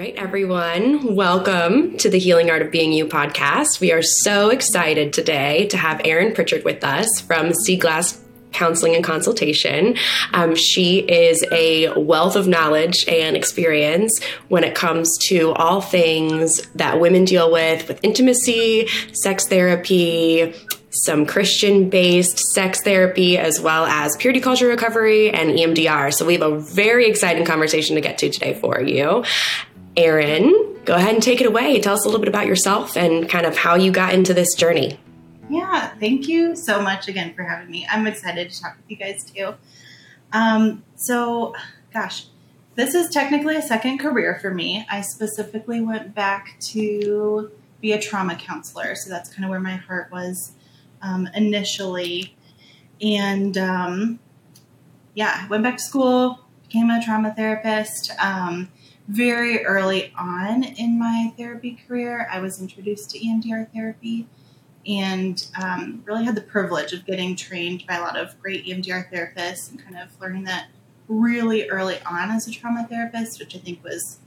right, everyone. Welcome to the Healing Art of Being You podcast. We are so excited today to have Erin Pritchard with us from Sea Glass Counseling and Consultation. Um, she is a wealth of knowledge and experience when it comes to all things that women deal with, with intimacy, sex therapy, some Christian based sex therapy, as well as purity culture recovery and EMDR. So we have a very exciting conversation to get to today for you. Erin, go ahead and take it away. Tell us a little bit about yourself and kind of how you got into this journey. Yeah, thank you so much again for having me. I'm excited to talk with you guys too. Um, so, gosh, this is technically a second career for me. I specifically went back to be a trauma counselor, so that's kind of where my heart was um, initially. And um, yeah, went back to school, became a trauma therapist. Um, very early on in my therapy career, I was introduced to EMDR therapy and um, really had the privilege of getting trained by a lot of great EMDR therapists and kind of learning that really early on as a trauma therapist, which I think was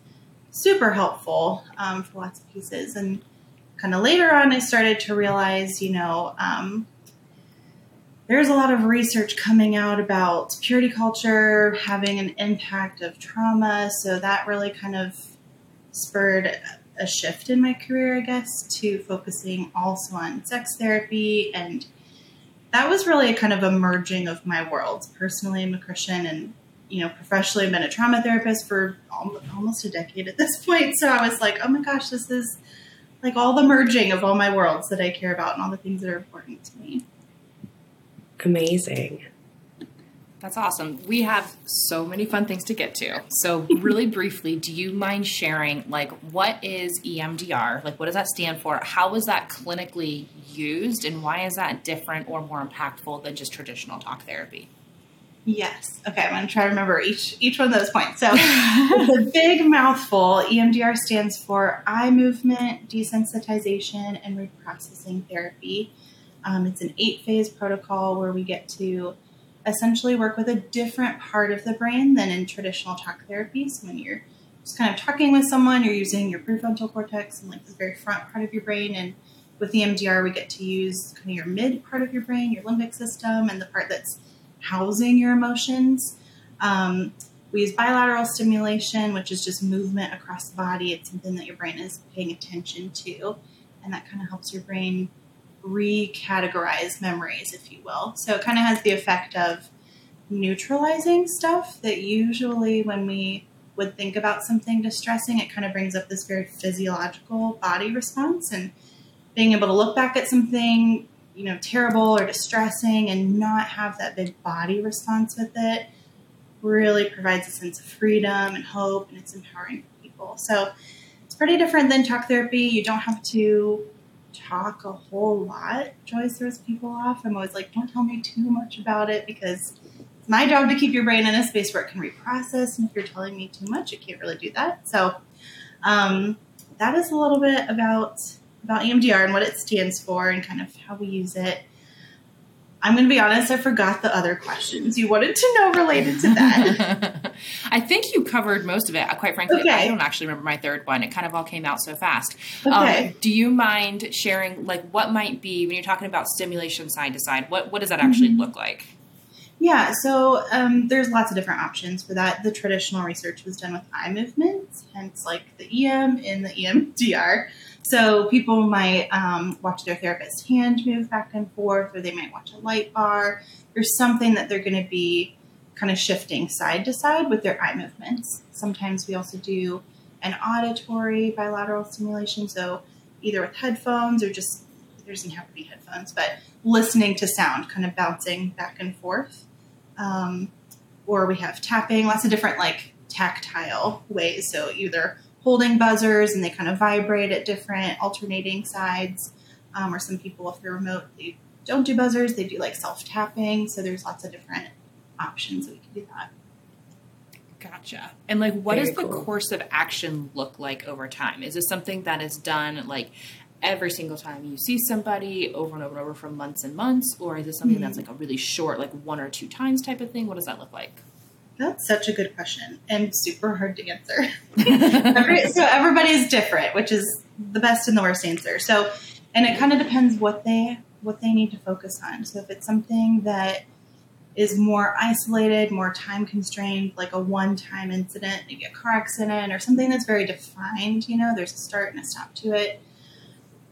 super helpful um, for lots of pieces. And kind of later on, I started to realize, you know, um, there's a lot of research coming out about purity culture having an impact of trauma. So that really kind of spurred a shift in my career, I guess, to focusing also on sex therapy. And that was really a kind of a merging of my worlds. Personally, I'm a Christian and, you know, professionally, I've been a trauma therapist for almost a decade at this point. So I was like, oh my gosh, this is like all the merging of all my worlds that I care about and all the things that are important to me. Amazing. That's awesome. We have so many fun things to get to. So, really briefly, do you mind sharing, like, what is EMDR? Like, what does that stand for? How is that clinically used, and why is that different or more impactful than just traditional talk therapy? Yes. Okay, I'm going to try to remember each each one of those points. So, it's a big mouthful. EMDR stands for eye movement desensitization and reprocessing therapy. Um, it's an eight phase protocol where we get to essentially work with a different part of the brain than in traditional talk therapy. So when you're just kind of talking with someone, you're using your prefrontal cortex and like the very front part of your brain. And with the EMDR, we get to use kind of your mid part of your brain, your limbic system, and the part that's housing your emotions. Um, we use bilateral stimulation, which is just movement across the body. It's something that your brain is paying attention to, and that kind of helps your brain recategorize memories, if you will. So it kind of has the effect of neutralizing stuff that usually when we would think about something distressing, it kind of brings up this very physiological body response and being able to look back at something, you know, terrible or distressing and not have that big body response with it really provides a sense of freedom and hope and it's empowering for people. So it's pretty different than talk therapy. You don't have to talk a whole lot. Joy throws people off. I'm always like, don't tell me too much about it because it's my job to keep your brain in a space where it can reprocess. And if you're telling me too much, it can't really do that. So um, that is a little bit about about EMDR and what it stands for and kind of how we use it. I'm going to be honest, I forgot the other questions you wanted to know related to that. I think you covered most of it. Quite frankly, okay. I don't actually remember my third one. It kind of all came out so fast. Okay. Um, do you mind sharing, like, what might be, when you're talking about stimulation side to side, what, what does that actually mm-hmm. look like? Yeah, so um, there's lots of different options for that. The traditional research was done with eye movements, hence like the EM in the EMDR. So people might um, watch their therapist's hand move back and forth, or they might watch a light bar. or something that they're going to be kind of shifting side to side with their eye movements. Sometimes we also do an auditory bilateral stimulation, so either with headphones or just there doesn't have to be headphones, but listening to sound, kind of bouncing back and forth. Um, or we have tapping, lots of different like tactile ways. So either holding buzzers and they kind of vibrate at different alternating sides. Um, or some people, if they're remote, they don't do buzzers, they do like self tapping. So there's lots of different options that we can do that. Gotcha. And like, what Very does the cool. course of action look like over time? Is this something that is done like every single time you see somebody over and over and over for months and months, or is this something mm-hmm. that's like a really short, like one or two times type of thing? What does that look like? That's such a good question and super hard to answer. Every, so everybody's different, which is the best and the worst answer. So, and it kind of depends what they what they need to focus on. So if it's something that is more isolated, more time constrained, like a one time incident, maybe a car accident or something that's very defined, you know, there's a start and a stop to it.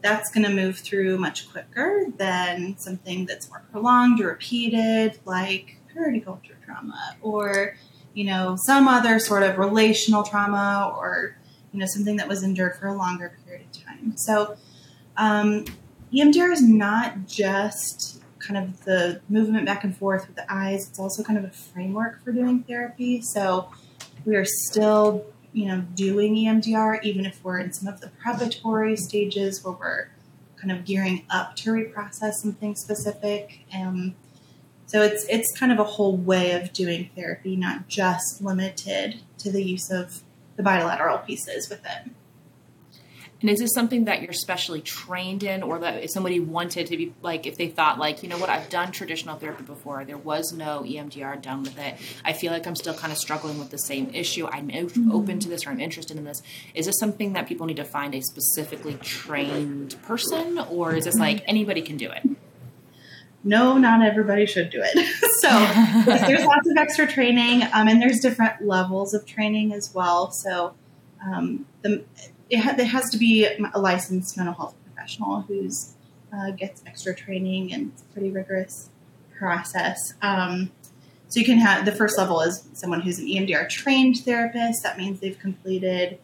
That's going to move through much quicker than something that's more prolonged or repeated, like purity culture trauma or, you know, some other sort of relational trauma or, you know, something that was endured for a longer period of time. So, um, EMDR is not just kind of the movement back and forth with the eyes. It's also kind of a framework for doing therapy. So we are still, you know, doing EMDR even if we're in some of the preparatory stages where we're kind of gearing up to reprocess something specific. Um, so it's it's kind of a whole way of doing therapy, not just limited to the use of the bilateral pieces with it. And is this something that you're specially trained in, or that if somebody wanted to be like, if they thought like, you know what, I've done traditional therapy before, there was no EMDR done with it. I feel like I'm still kind of struggling with the same issue. I'm mm-hmm. open to this, or I'm interested in this. Is this something that people need to find a specifically trained person, or is this like anybody can do it? No, not everybody should do it. so there's lots of extra training, um, and there's different levels of training as well. So um, the it, ha- it has to be a licensed mental health professional who's uh, gets extra training and it's a pretty rigorous process. Um, so you can have the first level is someone who's an EMDR trained therapist. That means they've completed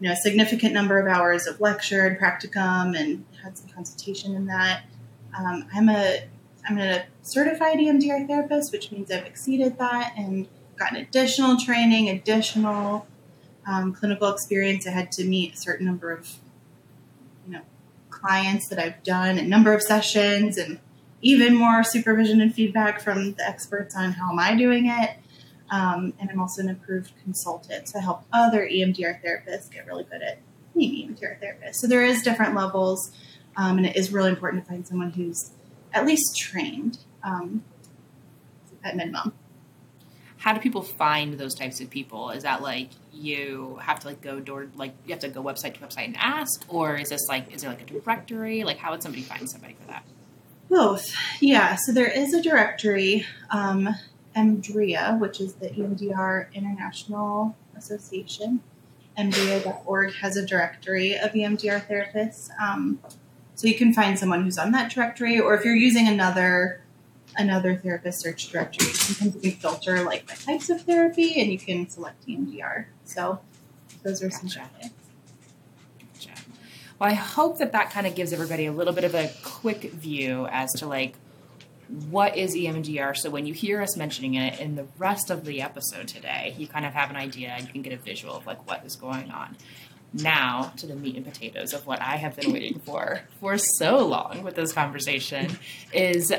you know a significant number of hours of lecture and practicum and had some consultation in that. Um, I'm a I'm a certified EMDR therapist, which means I've exceeded that and gotten additional training, additional um, clinical experience. I had to meet a certain number of, you know, clients that I've done, a number of sessions, and even more supervision and feedback from the experts on how am I doing it. Um, and I'm also an approved consultant, I help other EMDR therapists get really good at being EMDR therapists. So there is different levels, um, and it is really important to find someone who's at least trained um, at minimum how do people find those types of people? Is that like you have to like go door like you have to go website to website and ask, or is this like is there like a directory? Like how would somebody find somebody for that? Both, yeah. So there is a directory, um, EMDRIA, which is the EMDR International Association. EMDRIA.org has a directory of EMDR therapists. Um, so you can find someone who's on that directory, or if you're using another another therapist search directory. Sometimes you can filter like the types of therapy and you can select EMDR. So those are gotcha. some. Gotcha. Well, I hope that that kind of gives everybody a little bit of a quick view as to like what is EMDR. So when you hear us mentioning it in the rest of the episode today, you kind of have an idea and you can get a visual of like what is going on. Now to the meat and potatoes of what I have been waiting for for so long with this conversation is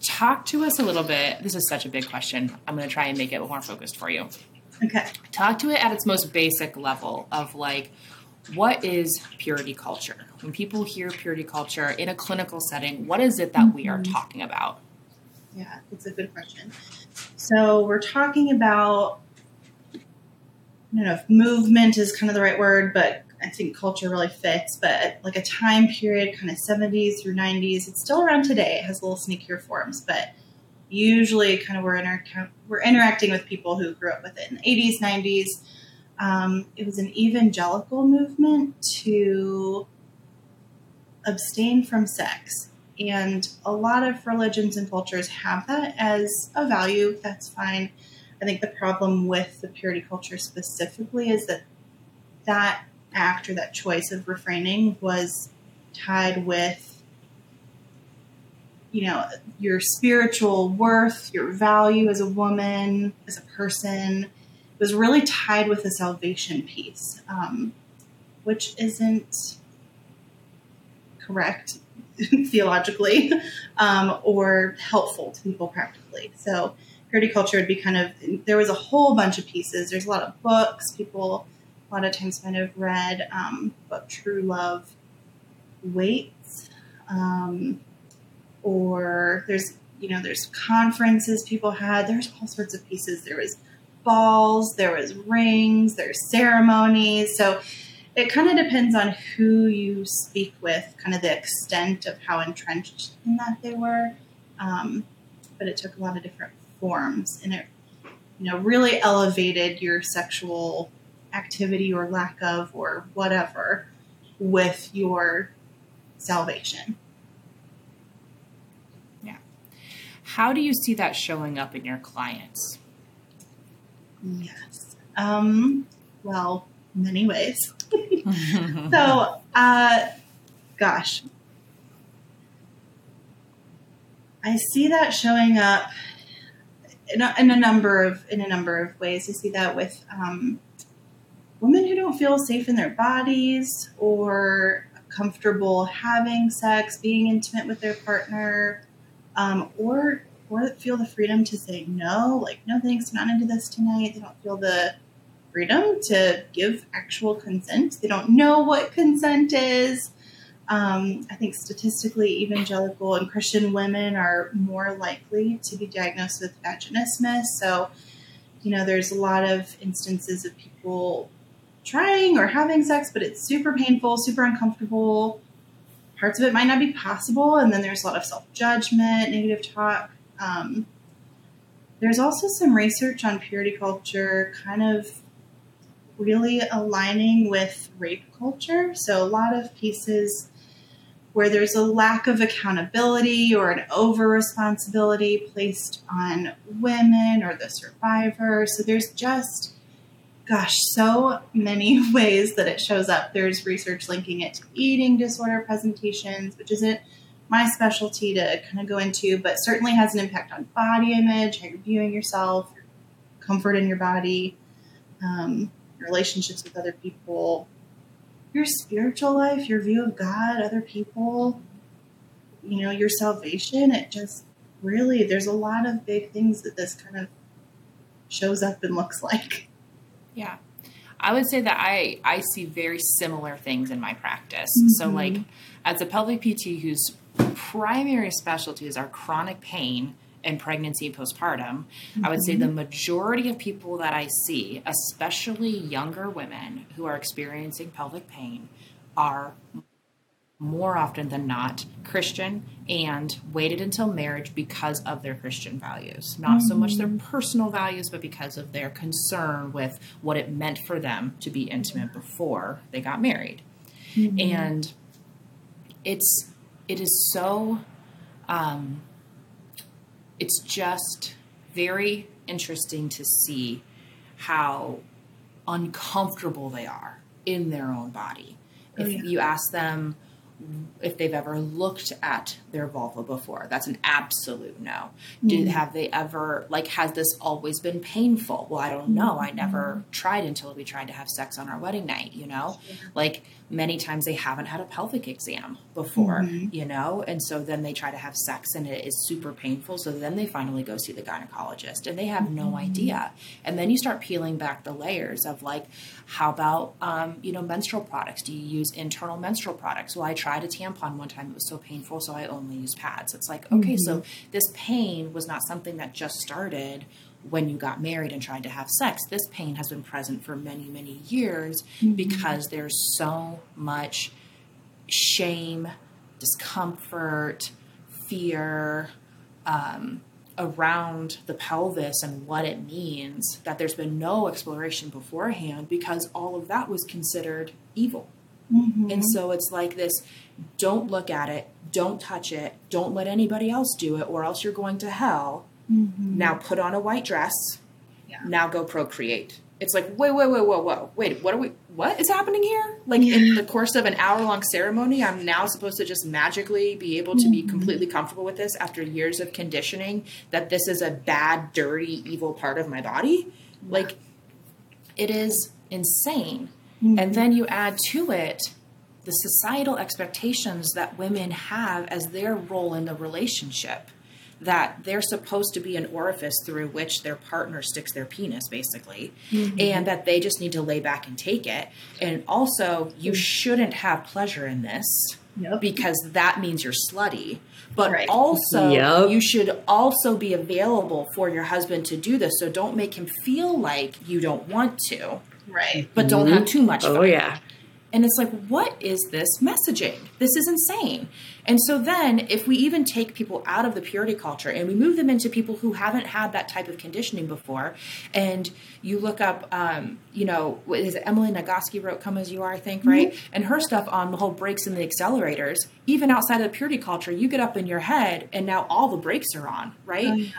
talk to us a little bit. This is such a big question. I'm going to try and make it more focused for you. Okay. Talk to it at its most basic level of like, what is purity culture? When people hear purity culture in a clinical setting, what is it that we are mm-hmm. talking about? Yeah, it's a good question. So we're talking about, don't know if movement is kind of the right word, but I think culture really fits, but like a time period, kind of 70s through 90s, it's still around today. It has little sneakier forms, but usually kind of we're, inter- we're interacting with people who grew up with it in the 80s, 90s. Um, it was an evangelical movement to abstain from sex. And a lot of religions and cultures have that as a value. That's fine. I think the problem with the purity culture specifically is that that act or that choice of refraining was tied with you know your spiritual worth your value as a woman as a person. It was really tied with the salvation piece um, which isn't correct theologically um, or helpful to people practically. So purity culture would be kind of there was a whole bunch of pieces there's a lot of books people a lot of times might have read um, true love waits um, or there's you know there's conferences people had there's all sorts of pieces there was balls, there was rings, there's ceremonies. So it kind of depends on who you speak with, kind of the extent of how entrenched in that they were. Um, but it took a lot of different forms, and it, you know, really elevated your sexual activity or lack of or whatever with your salvation. Yeah. How do you see that showing up in your clients? Yes. Um, well, many ways. so, uh, gosh, I see that showing up in a, in a, number of in a number of ways. I see that with um, women who don't feel safe in their bodies or comfortable having sex, being intimate with their partner, um, or or feel the freedom to say no, like no thanks, not into this tonight. They don't feel the freedom to give actual consent. They don't know what consent is. Um, I think statistically, evangelical and Christian women are more likely to be diagnosed with vaginismus. So, you know, there's a lot of instances of people trying or having sex, but it's super painful, super uncomfortable. Parts of it might not be possible, and then there's a lot of self judgment, negative talk. Um, there's also some research on purity culture, kind of really aligning with rape culture. So, a lot of pieces where there's a lack of accountability or an over responsibility placed on women or the survivor. So, there's just gosh, so many ways that it shows up. There's research linking it to eating disorder presentations, which isn't my specialty to kind of go into, but certainly has an impact on body image, how you're viewing yourself, comfort in your body, um, relationships with other people, your spiritual life, your view of God, other people, you know, your salvation. It just really, there's a lot of big things that this kind of shows up and looks like. Yeah. I would say that I, I see very similar things in my practice. Mm-hmm. So, like, as a pelvic PT whose primary specialties are chronic pain and pregnancy and postpartum, mm-hmm. I would say the mm-hmm. majority of people that I see, especially younger women who are experiencing pelvic pain, are more often than not Christian and waited until marriage because of their Christian values. Not mm-hmm. so much their mm-hmm. personal values, but because of their concern with what it meant for them to be intimate before they got married. Mm-hmm. And it's it is so um, it's just very interesting to see how uncomfortable they are in their own body. Oh, if yeah. you ask them if they've ever looked at their vulva before. That's an absolute no. Do mm have they ever like has this always been painful? Well, I don't know. I never tried until we tried to have sex on our wedding night, you know? Like many times they haven't had a pelvic exam before, mm-hmm. you know? And so then they try to have sex and it is super painful. So then they finally go see the gynecologist and they have mm-hmm. no idea. And then you start peeling back the layers of like, how about, um, you know, menstrual products? Do you use internal menstrual products? Well, I tried a tampon one time. It was so painful. So I only use pads. It's like, okay, mm-hmm. so this pain was not something that just started when you got married and tried to have sex. This pain has been present for many, many years mm-hmm. because there's so much shame, discomfort, fear um, around the pelvis and what it means that there's been no exploration beforehand because all of that was considered evil. Mm-hmm. And so it's like this don't look at it, don't touch it, don't let anybody else do it, or else you're going to hell. Mm-hmm. Now put on a white dress. Yeah. Now go procreate. It's like, wait, wait, wait, whoa, whoa, wait, what are we, what is happening here? Like yeah. in the course of an hour long ceremony, I'm now supposed to just magically be able to mm-hmm. be completely comfortable with this after years of conditioning that this is a bad, dirty, evil part of my body. Like, it is insane. Mm-hmm. And then you add to it the societal expectations that women have as their role in the relationship that they're supposed to be an orifice through which their partner sticks their penis, basically, mm-hmm. and that they just need to lay back and take it. And also, you shouldn't have pleasure in this yep. because that means you're slutty. But right. also, yep. you should also be available for your husband to do this. So don't make him feel like you don't want to. Right. But don't mm-hmm. have too much. Oh, yeah. And it's like, what is this messaging? This is insane. And so then, if we even take people out of the purity culture and we move them into people who haven't had that type of conditioning before, and you look up, um, you know, is it Emily Nagoski wrote "Come as You Are," I think, right? Mm-hmm. And her stuff on the whole brakes and the accelerators. Even outside of the purity culture, you get up in your head, and now all the brakes are on, right? Oh, yeah.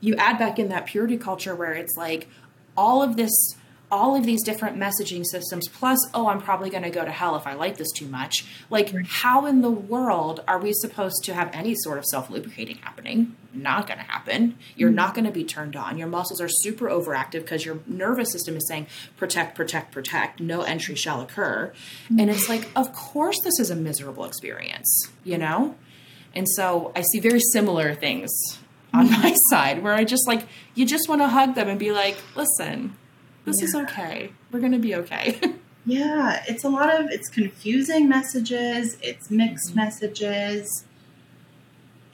You add back in that purity culture where it's like all of this all of these different messaging systems plus oh i'm probably going to go to hell if i like this too much like right. how in the world are we supposed to have any sort of self lubricating happening not going to happen you're mm-hmm. not going to be turned on your muscles are super overactive because your nervous system is saying protect protect protect no entry shall occur mm-hmm. and it's like of course this is a miserable experience you know and so i see very similar things on mm-hmm. my side where i just like you just want to hug them and be like listen this yeah. is okay. We're going to be okay. yeah, it's a lot of it's confusing messages, it's mixed mm-hmm. messages,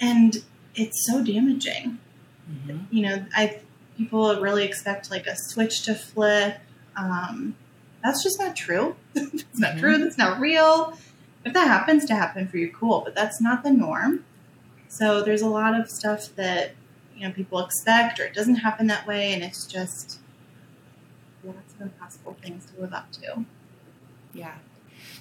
and it's so damaging. Mm-hmm. You know, I people really expect like a switch to flip. Um, that's just not true. it's not mm-hmm. true. That's not real. If that happens to happen for you, cool. But that's not the norm. So there's a lot of stuff that you know people expect, or it doesn't happen that way, and it's just impossible things to live up to. Yeah.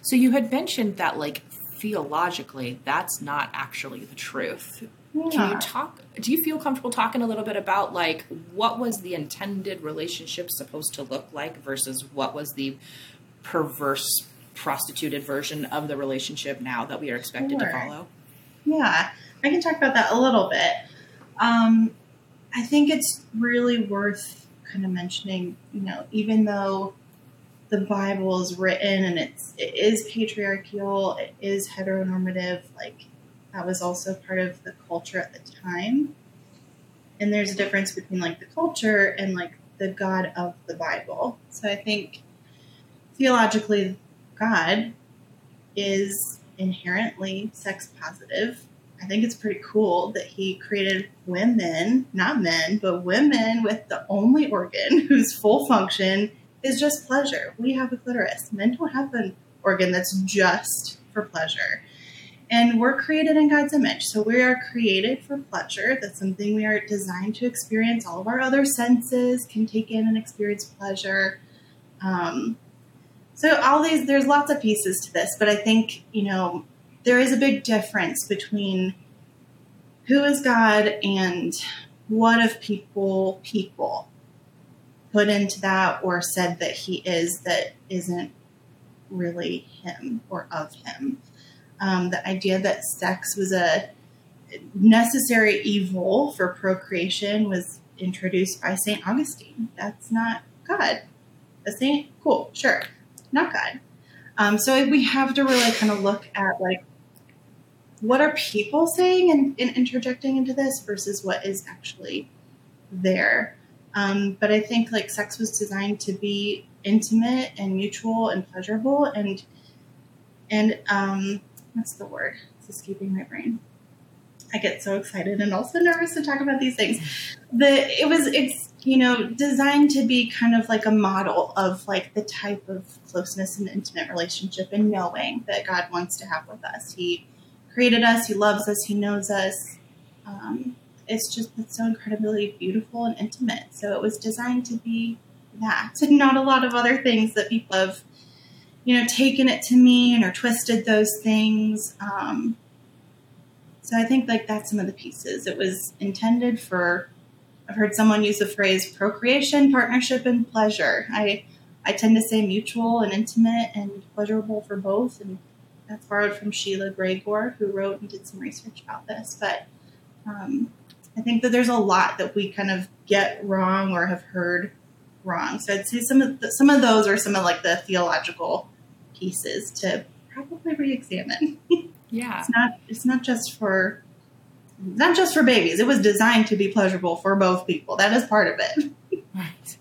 So you had mentioned that, like, theologically, that's not actually the truth. Yeah. Can you talk? Do you feel comfortable talking a little bit about like what was the intended relationship supposed to look like versus what was the perverse, prostituted version of the relationship now that we are expected sure. to follow? Yeah, I can talk about that a little bit. Um, I think it's really worth kind of mentioning, you know, even though the Bible is written and it's it is patriarchal, it is heteronormative, like that was also part of the culture at the time. And there's a difference between like the culture and like the God of the Bible. So I think theologically God is inherently sex positive I think it's pretty cool that he created women, not men, but women with the only organ whose full function is just pleasure. We have a clitoris. Men don't have an organ that's just for pleasure. And we're created in God's image. So we are created for pleasure. That's something we are designed to experience. All of our other senses can take in and experience pleasure. Um, so all these, there's lots of pieces to this, but I think, you know, there is a big difference between who is God and what of people people put into that or said that he is that isn't really him or of him. Um, the idea that sex was a necessary evil for procreation was introduced by St. Augustine. That's not God. A saint, cool, sure, not God. Um, so we have to really kind of look at like what are people saying and, and interjecting into this versus what is actually there. Um, but I think like sex was designed to be intimate and mutual and pleasurable and and um, what's the word? It's escaping my brain. I get so excited and also nervous to talk about these things. The it was it's you know designed to be kind of like a model of like the type of closeness and intimate relationship and knowing that God wants to have with us. He created us, He loves us, He knows us. Um, it's just it's so incredibly beautiful and intimate. So it was designed to be that, and not a lot of other things that people have, you know, taken it to mean or twisted those things. Um, so I think like that's some of the pieces. It was intended for. I've heard someone use the phrase procreation, partnership, and pleasure. I I tend to say mutual and intimate and pleasurable for both, and that's borrowed from Sheila Gregoire, who wrote and did some research about this. But um, I think that there's a lot that we kind of get wrong or have heard wrong. So I'd say some of the, some of those are some of like the theological pieces to probably re-examine. Yeah, it's not it's not just for not just for babies. It was designed to be pleasurable for both people. That is part of it. Right.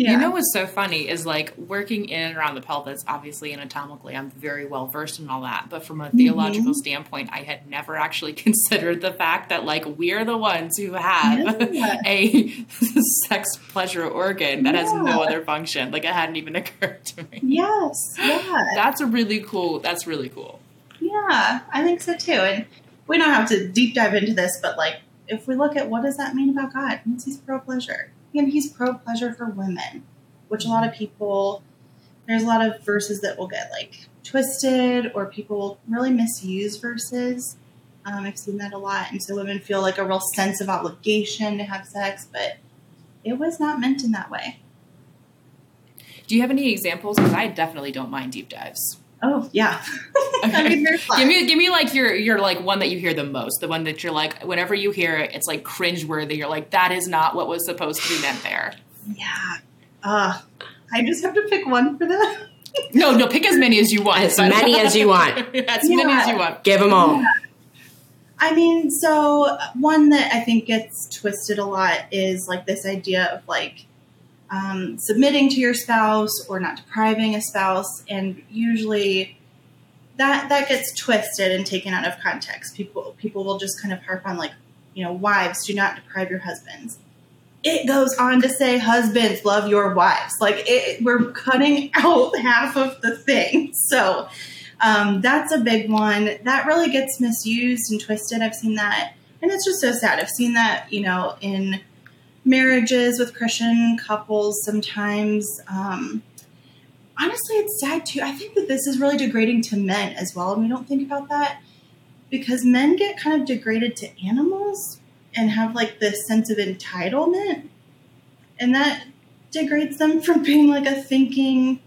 Yeah. You know what's so funny is like working in and around the pelvis, obviously anatomically, I'm very well versed in all that. But from a mm-hmm. theological standpoint, I had never actually considered the fact that like we're the ones who have Yeah. a sex pleasure organ that has no other function. Like it hadn't even occurred to me. yes. Yeah. That's a really cool that's really cool. Yeah, I think so too. And we don't have to deep dive into this, but like if we look at what does that mean about God? It means he's pro pleasure. And he's pro pleasure for women, which a lot of people there's a lot of verses that will get like twisted or people really misuse verses. Um, I've seen that a lot. And so women feel like a real sense of obligation to have sex, but it was not meant in that way. Do you have any examples? Because I definitely don't mind deep dives. Oh yeah. I mean, there's Give me, give me like your, your like one that you hear the most. The one that you're like, whenever you hear it, it's like cringeworthy. You're like, that is not what was supposed to be meant there. Yeah. Uh, I just have to pick one for that. No, no, pick as many as you want. As many as you want. as many as you want. Give them all. I mean, so one that I think gets twisted a lot is like this idea of like um, submitting to your spouse or not depriving a spouse, and usually that that gets twisted and taken out of context. People people will just kind of harp on like, you know, wives do not deprive your husbands. It goes on to say husbands love your wives. Like it, we're cutting out half of the thing. So um, that's a big one that really gets misused and twisted. I've seen that, and it's just so sad. I've seen that, you know, in marriages with Christian couples sometimes. Um, honestly, it's sad too. I think that this is really degrading to men as well, and we don't think about that because men get kind of degraded to animals and have like this sense of entitlement, and that degrades them from being like a thinking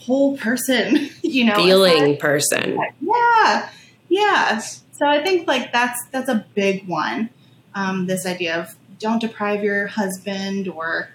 whole person, you know, Feeling person. yeah, yeah. So I think like that's that's a big one. Um, this idea of don't deprive your husband, or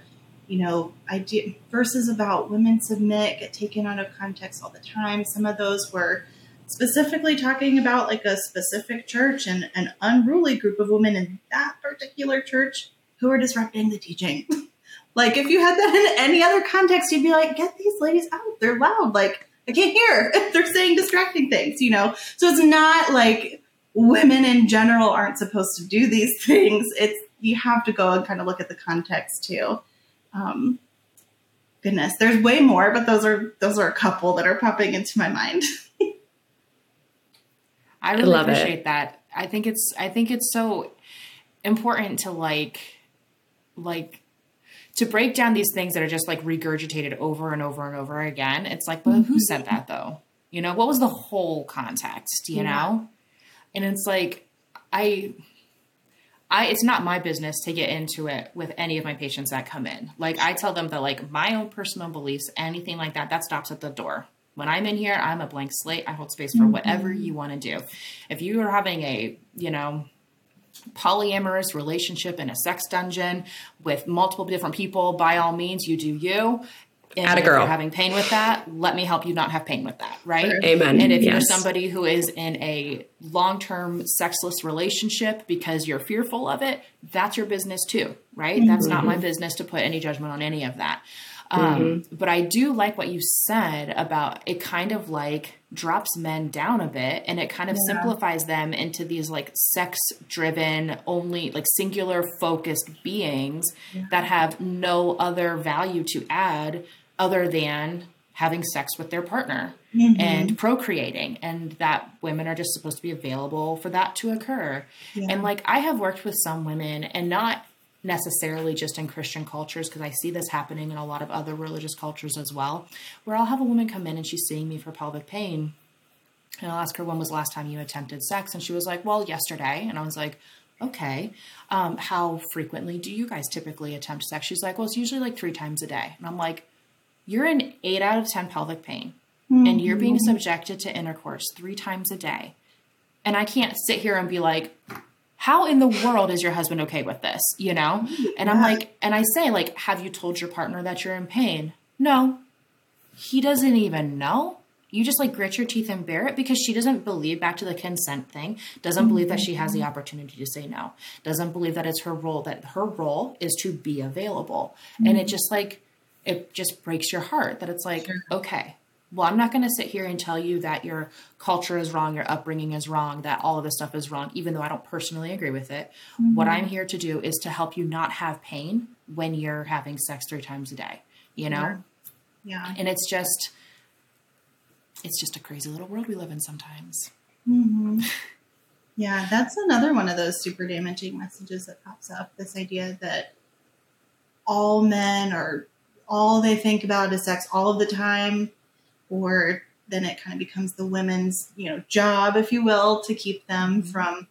you know, idea verses about women submit get taken out of context all the time. Some of those were specifically talking about like a specific church and an unruly group of women in that particular church who were disrupting the teaching. like if you had that in any other context, you'd be like, get these ladies out. They're loud. Like I can't hear. They're saying distracting things, you know? So it's not like women in general aren't supposed to do these things. It's, you have to go and kind of look at the context too. Um, goodness, there's way more, but those are, those are a couple that are popping into my mind. I really love it. appreciate that. I think it's I think it's so important to like like to break down these things that are just like regurgitated over and over and over again. It's like, but who said that though? You know, what was the whole context, you Yeah. know? And it's like I I it's not my business to get into it with any of my patients that come in. Like I tell them that like my own personal beliefs, anything like that, that stops at the door. When I'm in here, I'm a blank slate. I hold space for mm-hmm. whatever you want to do. If you are having a, you know, polyamorous relationship in a sex dungeon with multiple different people, by all means, you do you. And Atta if girl. you're having pain with that, let me help you not have pain with that, right? Amen. And if you're somebody who is in a long term sexless relationship because you're fearful of it, that's your business too, right? That's not my business to put any judgment on any of that. Um, But I do like what you said about it kind of like drops men down a bit and it kind of simplifies them into these like sex driven, only like singular focused beings that have no other value to add other than having sex with their partner and procreating and that women are just supposed to be available for that to occur. And like I have worked with some women and not necessarily just in Christian cultures because I see this happening in a lot of other religious cultures as well, where I'll have a woman come in and she's seeing me for pelvic pain. And I'll ask her when was the last time you attempted sex and she was like, "Well, yesterday." And I was like, "Okay. Um, how frequently do you guys typically attempt sex?" She's like, "Well, it's usually like 3 times a day." And I'm like, "You're in 8 out of 10 pelvic pain and you're being subjected to intercourse 3 times a day." And I can't sit here and be like, how in the world is your husband okay with this? You know? And I'm like, and I say, like, have you told your partner that you're in pain? No. He doesn't even know. you just like grit your teeth and bear it because she doesn't believe back to the consent thing doesn't believe that she has the opportunity to say no doesn't believe that it's her role that her role is to be available mm-hmm. and it just like it just breaks your heart that it's like sure. okay well i'm not going to sit here and tell you that your culture is wrong your upbringing is wrong that all of this stuff is wrong even though i don't personally agree with it mm-hmm. what i'm here to do is to help you not have pain when you're having sex three times a day you know yeah, yeah. and it's just it's just a crazy little world we live in sometimes. Mm-hmm. Yeah, that's another one of those super damaging messages that pops up. This idea that all men are all they think about is sex all of the time, or then it kind of becomes the women's, you know, job, if you will, to keep them mm-hmm. from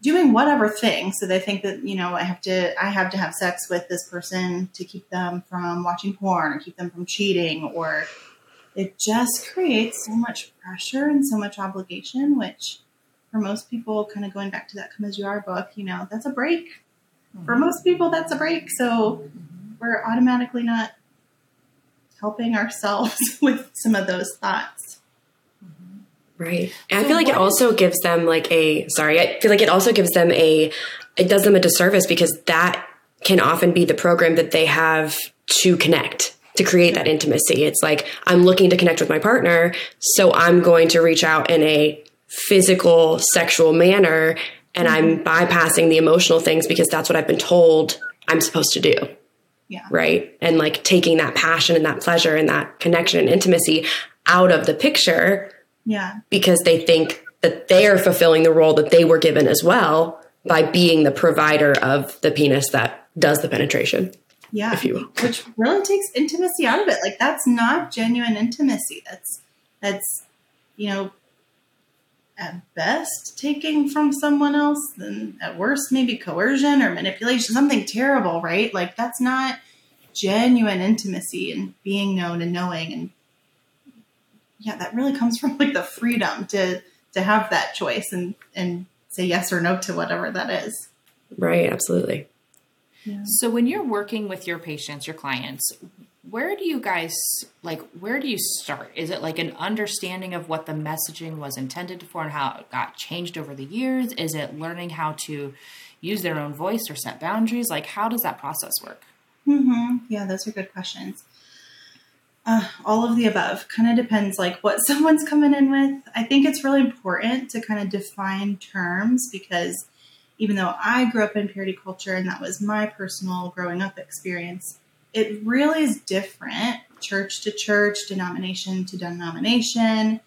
doing whatever thing. So they think that, you know, I have to I have to have sex with this person to keep them from watching porn or keep them from cheating or it just creates so much pressure and so much obligation, which for most people, kind of going back to that Come As You Are book, you know, that's a brake. Mm-hmm. For most people, that's a brake. So mm-hmm. We're automatically not helping ourselves with some of those thoughts. Mm-hmm. Right. And so I feel like it also gives them like a, sorry, I feel like it also gives them a, it does them a disservice because that can often be the program that they have to connect to create that intimacy. It's like I'm looking to connect with my partner, so I'm going to reach out in a physical, sexual manner, and I'm mm-hmm. bypassing the emotional things because that's what I've been told I'm supposed to do. Yeah. Right. And like taking that passion and that pleasure and that connection and intimacy out of the picture. Yeah. Because they think that they are fulfilling the role that they were given as well by being the provider of the penis that does the penetration. Yeah. If you will. Which really takes intimacy out of it. Like that's not genuine intimacy. That's that's you know at best taking from someone else, then at worst maybe coercion or manipulation, something terrible, right? Like that's not genuine intimacy and being known and knowing and yeah, that really comes from like the freedom to to have that choice and and say yes or no to whatever that is. Right, absolutely. So when you're working with your patients, your clients, where do you guys like where do you start? Is it like an understanding of what the messaging was intended for and how it got changed over the years? Is it learning how to use their own voice or set boundaries? Like how does that process work? Mm-hmm. Yeah, those are good questions. Uh, all of the above kind of depends like what someone's coming in with. I think it's really important to kind of define terms because even though I grew up in purity culture and that was my personal growing up experience, it really is different church to church, denomination to denomination,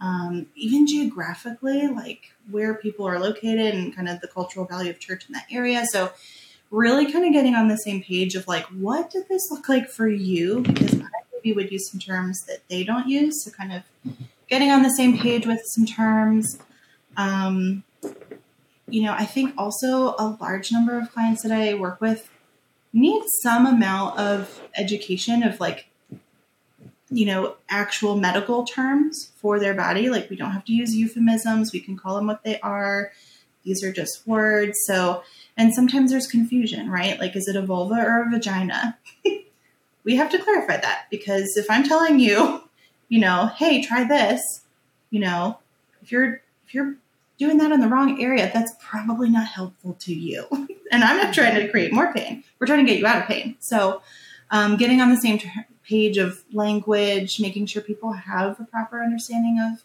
um, even geographically, like where people are located and kind of the cultural value of church in that area. So, really kind of getting on the same page of like, what did this look like for you? Because I maybe would use some terms that they don't use. So, kind of getting on the same page with some terms. Um, you know, I think also a large number of clients that I work with need some amount of education of like, you know, actual medical terms for their body. Like, we don't have to use euphemisms, we can call them what they are. These are just words. So, and sometimes there's confusion, right? Like, is it a vulva or a vagina? we have to clarify that because if I'm telling you, you know, hey, try this, you know, if you're if you're doing that in the wrong area, that's probably not helpful to you. and I'm not trying to create more pain. We're trying to get you out of pain. So, um, getting on the same t- page of language, making sure people have a proper understanding of,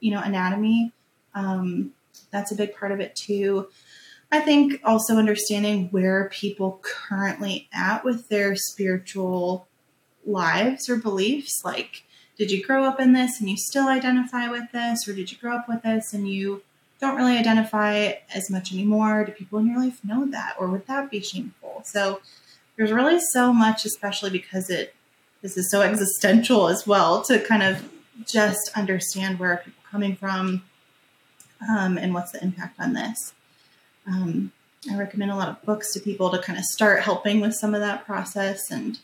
you know, anatomy. Um, that's a big part of it too. I think also understanding where people currently at with their spiritual lives or beliefs. Like, did you grow up in this and you still identify with this, or did you grow up with this and you don't really identify as much anymore. Do people in your life know that, or would that be shameful? So there's really so much, especially because it this is so existential as well, to kind of just understand where are people coming from um, and what's the impact on this. Um, I recommend a lot of books to people to kind of start helping with some of that process and.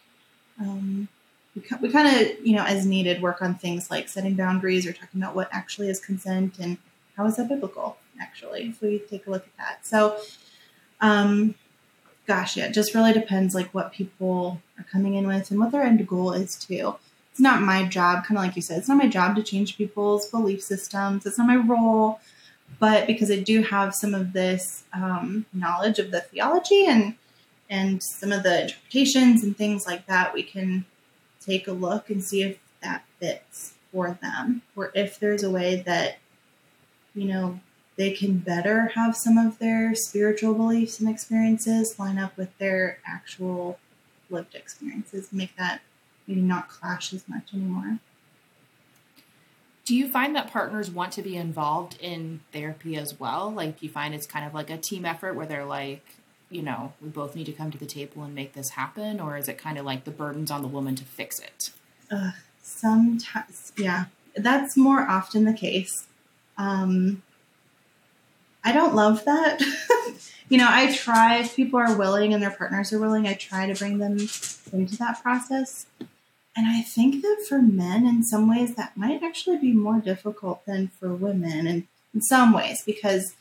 Um, we, we kind of, you know, as needed, work on things like setting boundaries or talking about what actually is consent and how is that biblical, actually, if we take a look at that? So, um, gosh, yeah, it just really depends like what people are coming in with and what their end goal is too. it's not my job, kind of like you said, it's not my job to change people's belief systems. It's not my role. But because I do have some of this um, knowledge of the theology and and some of the interpretations and things like that, we can take a look and see if that fits for them, or if there's a way that you know they can better have some of their spiritual beliefs and experiences line up with their actual lived experiences, make that maybe not clash as much anymore. Do you find that partners want to be involved in therapy as well? Like, do you find it's kind of like a team effort where they're like, you know, we both need to come to the table and make this happen? Or is it kind of like the burden's on the woman to fix it? Uh, sometimes, yeah, that's more often the case. Um, I don't love that. you know, I try, if people are willing and their partners are willing, I try to bring them into that process. And I think that for men, in some ways, that might actually be more difficult than for women, and in some ways, because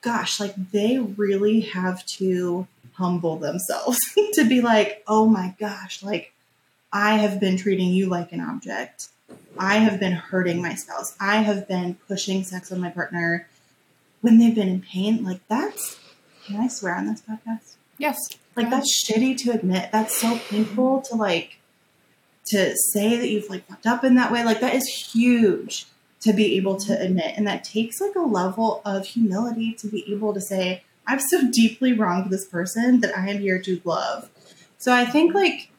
gosh, like they really have to humble themselves to be like, oh my gosh, like I have been treating you like an object. I have been hurting my spouse. I have been pushing sex on my partner when they've been in pain. Like that's, can I swear on this podcast? Yes. Like that's shitty to admit. That's so painful to like to say that you've like fucked up in that way. Like that is huge to be able to admit. And that takes like a level of humility to be able to say, I've so deeply wronged this person that I am here to love. So I think like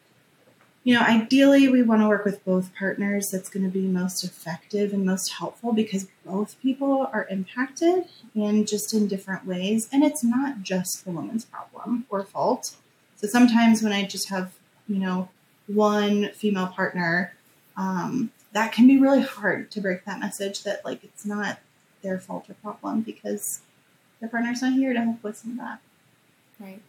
you know, ideally we want to work with both partners that's going to be most effective and most helpful because both people are impacted and just in different ways. And it's not just the woman's problem or fault. So sometimes when I just have, you know, one female partner, um, that can be really hard to break that message that like it's not their fault or problem because their partner's not here to help with some of that. Right.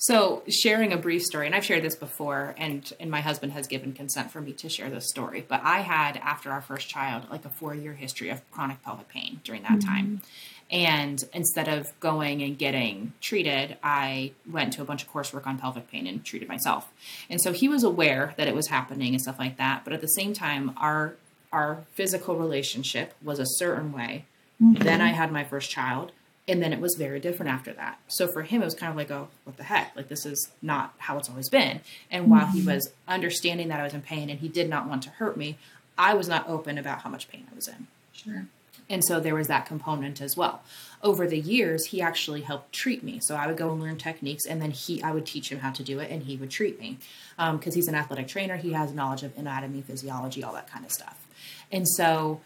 So, sharing a brief story, and I've shared this before, and and my husband has given consent for me to share this story. But I had, after our first child, like a four year history of chronic pelvic pain during that mm-hmm. time. And instead of going and getting treated, I went to a bunch of coursework on pelvic pain and treated myself. And so he was aware that it was happening and stuff like that. But at the same time, our our physical relationship was a certain way. Mm-hmm. Then I had my first child and then it was very different after that. So for him, it was kind of like, oh, what the heck? Like, this is not how it's always been. And while he mm-hmm. was understanding that I was in pain and he did not want to hurt me, I was not open about how much pain I was in. Sure. And so there was that component as well. Over the years, he actually helped treat me. So I would go and learn techniques, and then he, I would teach him how to do it, and he would treat me because um, he's an athletic trainer. He has knowledge of anatomy, physiology, all that kind of stuff. And so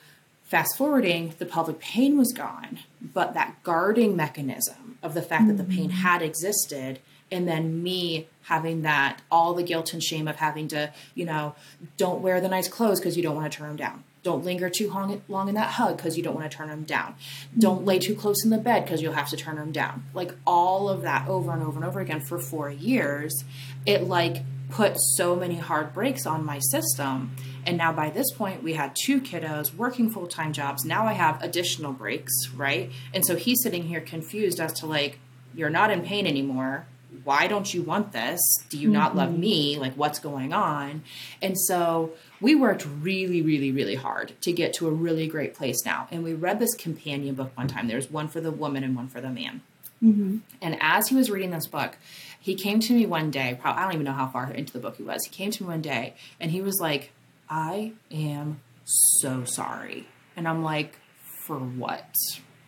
Fast forwarding, the pelvic pain was gone, but that guarding mechanism of the fact mm-hmm. that the pain mm-hmm. had existed and then me having that all the guilt and shame of having to you know don't wear the nice clothes because you don't want to turn them down don't linger too long, long in that hug because you don't want to turn them down don't lay too close in the bed because you'll have to turn them down like all of that over and over and over again for four years it like put so many hard brakes on my system and now by this point, we had two kiddos working full time jobs. Now I have additional brakes, right? And so he's sitting here confused as to like, you're not in pain anymore. Why don't you want this? Do you mm-hmm. not love mm-hmm. me? Like, what's going on? And so we worked really, really, really hard to get to a really great place now. And we read this companion book one time. There's one for the woman and one for the man. Mm-hmm. And as he was reading this book, he came to me one day. Probably, I don't even know how far into the book he was. He came to me one day and he was like, I am so sorry. And I'm like, for what?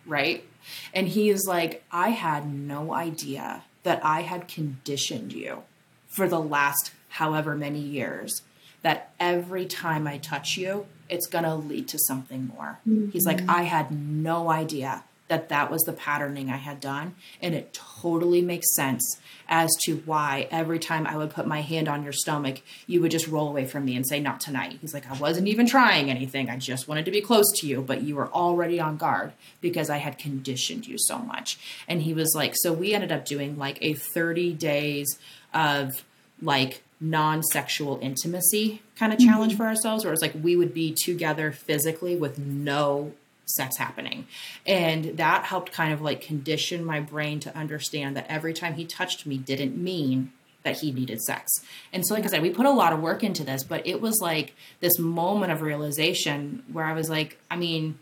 Right? And he is like, I had no idea that I had conditioned you for the last however many years that every time I touch you, it's going to lead to something more. Mm-hmm. He's like, I had no idea that that was the patterning I had done. And it totally makes sense as to why every time I would put my hand on your stomach, you would just roll away from me and say, Not tonight. He's like, I wasn't even trying anything. I just wanted to be close to you, but you were already on guard because I had conditioned you so much. And he was like, So we ended up doing like a 30 days of like non sexual intimacy kind of challenge mm-hmm. for ourselves, where it's like we would be together physically with no sex happening. And that helped kind of like condition my brain to understand that every time he touched me didn't mean that he needed sex. And so, like I said, we put a lot of work into this, but it was like this moment of realization where I was like, I mean,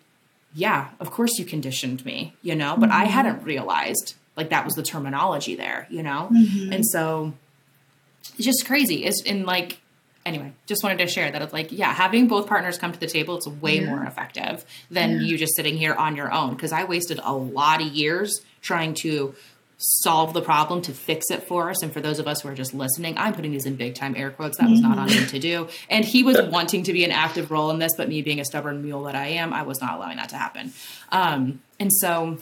yeah, of course you conditioned me, you know, but mm-hmm. I hadn't realized like that was the terminology there, you know? Mm-hmm. And so it's just crazy. It's in like, anyway, just wanted to share that it's like, yeah, having both partners come to the table, it's way yeah. more effective than yeah. you just sitting here on your own. Cause I wasted a lot of years trying to solve the problem to fix it for us. And for those of us who are just listening, I'm putting these in big time air quotes. That was not on him to do. And he was wanting to be an active role in this, but me being a stubborn mule that I am, I was not allowing that to happen. Um, and so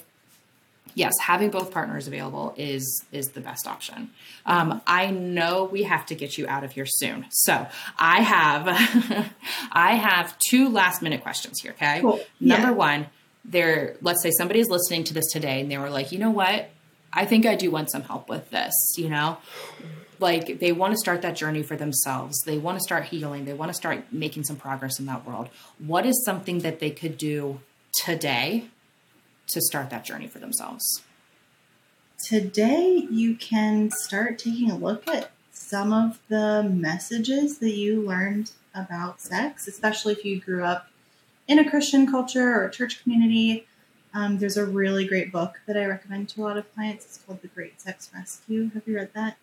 yes, having both partners available is is the best option. Um, I know we have to get you out of here soon, so I have I have two last minute questions here. Okay, cool. number yeah. one, there. Let's say somebody's listening to this today, and they were like, you know what, I think I do want some help with this, you know? Like they want to start that journey for themselves. They want to start healing. They want to start making some progress in that world. What is something that they could do today to start that journey for themselves? Today, you can start taking a look at some of the messages that you learned about sex, especially if you grew up in a Christian culture or a church community. Um, there's a really great book that I recommend to a lot of clients. It's called The Great Sex Rescue. Have you read that?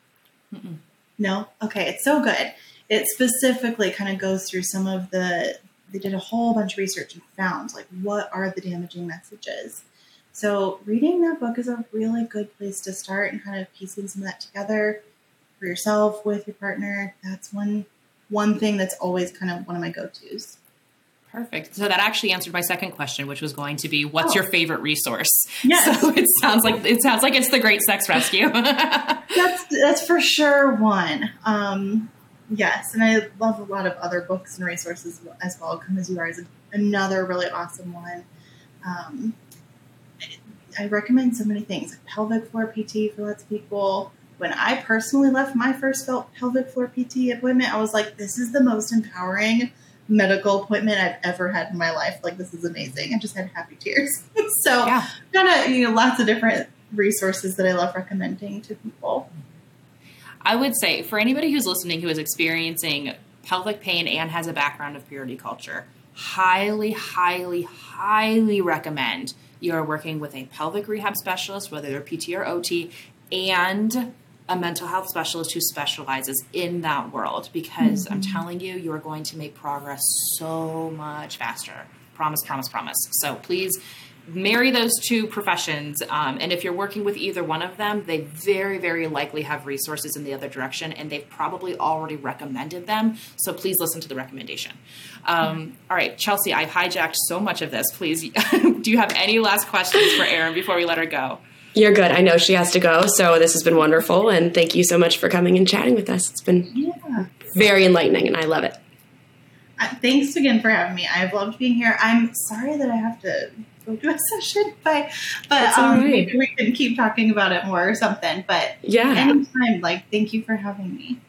Mm-mm. No? Okay, it's so good. It specifically kind of goes through some of the, they did a whole bunch of research and found like what are the damaging messages. So reading that book is a really good place to start and kind of piecing some of that together for yourself with your partner. That's one one thing that's always kind of one of my go-tos. Perfect. So that actually answered my second question, which was going to be, "What's oh. your favorite resource?" Yes. So it sounds like it sounds like it's the Great Sex Rescue. that's that's for sure one. Um, yes, and I love a lot of other books and resources as well. Come as you are is another really awesome one. Um, I recommend so many things. Pelvic floor PT for lots of people. When I personally left my first pelvic floor PT appointment, I was like, "This is the most empowering." medical appointment I've ever had in my life. Like this is amazing. I just had happy tears. so yeah. kind of you know lots of different resources that I love recommending to people. I would say for anybody who's listening who is experiencing pelvic pain and has a background of purity culture, highly, highly, highly recommend you are working with a pelvic rehab specialist, whether they're PT or OT, and a mental health specialist who specializes in that world because mm-hmm. I'm telling you, you are going to make progress so much faster. Promise, promise, promise. So please marry those two professions. Um, and if you're working with either one of them, they very, very likely have resources in the other direction and they've probably already recommended them. So please listen to the recommendation. Um, all right, Chelsea, I've hijacked so much of this. Please, do you have any last questions for Erin before we let her go? You're good. I know she has to go. So this has been wonderful. And thank you so much for coming and chatting with us. It's been yeah. very enlightening and I love it. Uh, thanks again for having me. I've loved being here. I'm sorry that I have to go to a session, but but um, right. maybe we can keep talking about it more or something. But yeah, anytime. Like, thank you for having me.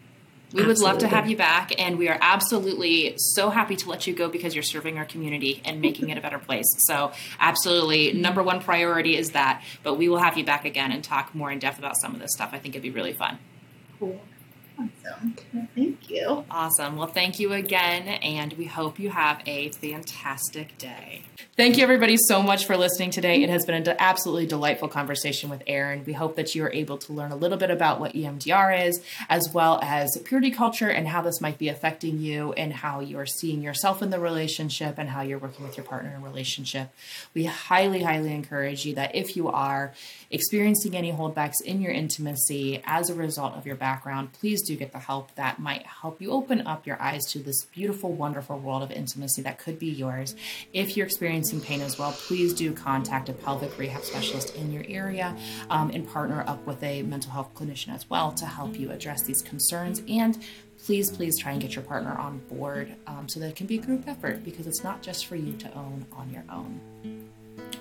We would love to have you back, and we are absolutely so happy to let you go because you're serving our community and making it a better place. So, absolutely, number one priority is that. But we will have you back again and talk more in depth about some of this stuff. I think it'd be really fun. Cool. Awesome. Well, thank you. Awesome. Well, thank you again, and we hope you have a fantastic day. Thank you, everybody, so much for listening today. It has been an absolutely delightful conversation with Erin. We hope that you are able to learn a little bit about what EMDR is, as well as purity culture and how this might be affecting you and how you are seeing yourself in the relationship and how you're working with your partner in a relationship. We highly, highly encourage you that if you are experiencing any holdbacks in your intimacy as a result of your background, please do get the help that might help you open up your eyes to this beautiful, wonderful world of intimacy that could be yours. If you're experiencing pain as well, please do contact a pelvic rehab specialist in your area um, and partner up with a mental health clinician as well to help you address these concerns and please, please try and get your partner on board um, so that it can be a group effort because it's not just for you to own on your own.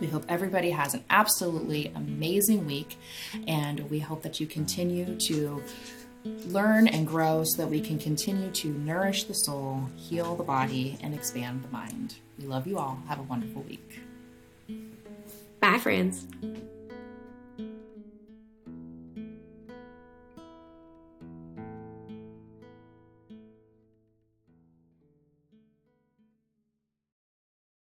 We hope everybody has an absolutely amazing week, and we hope that you continue to learn and grow so that we can continue to nourish the soul, heal the body, and expand the mind. We love you all. Have a wonderful week. Bye, friends.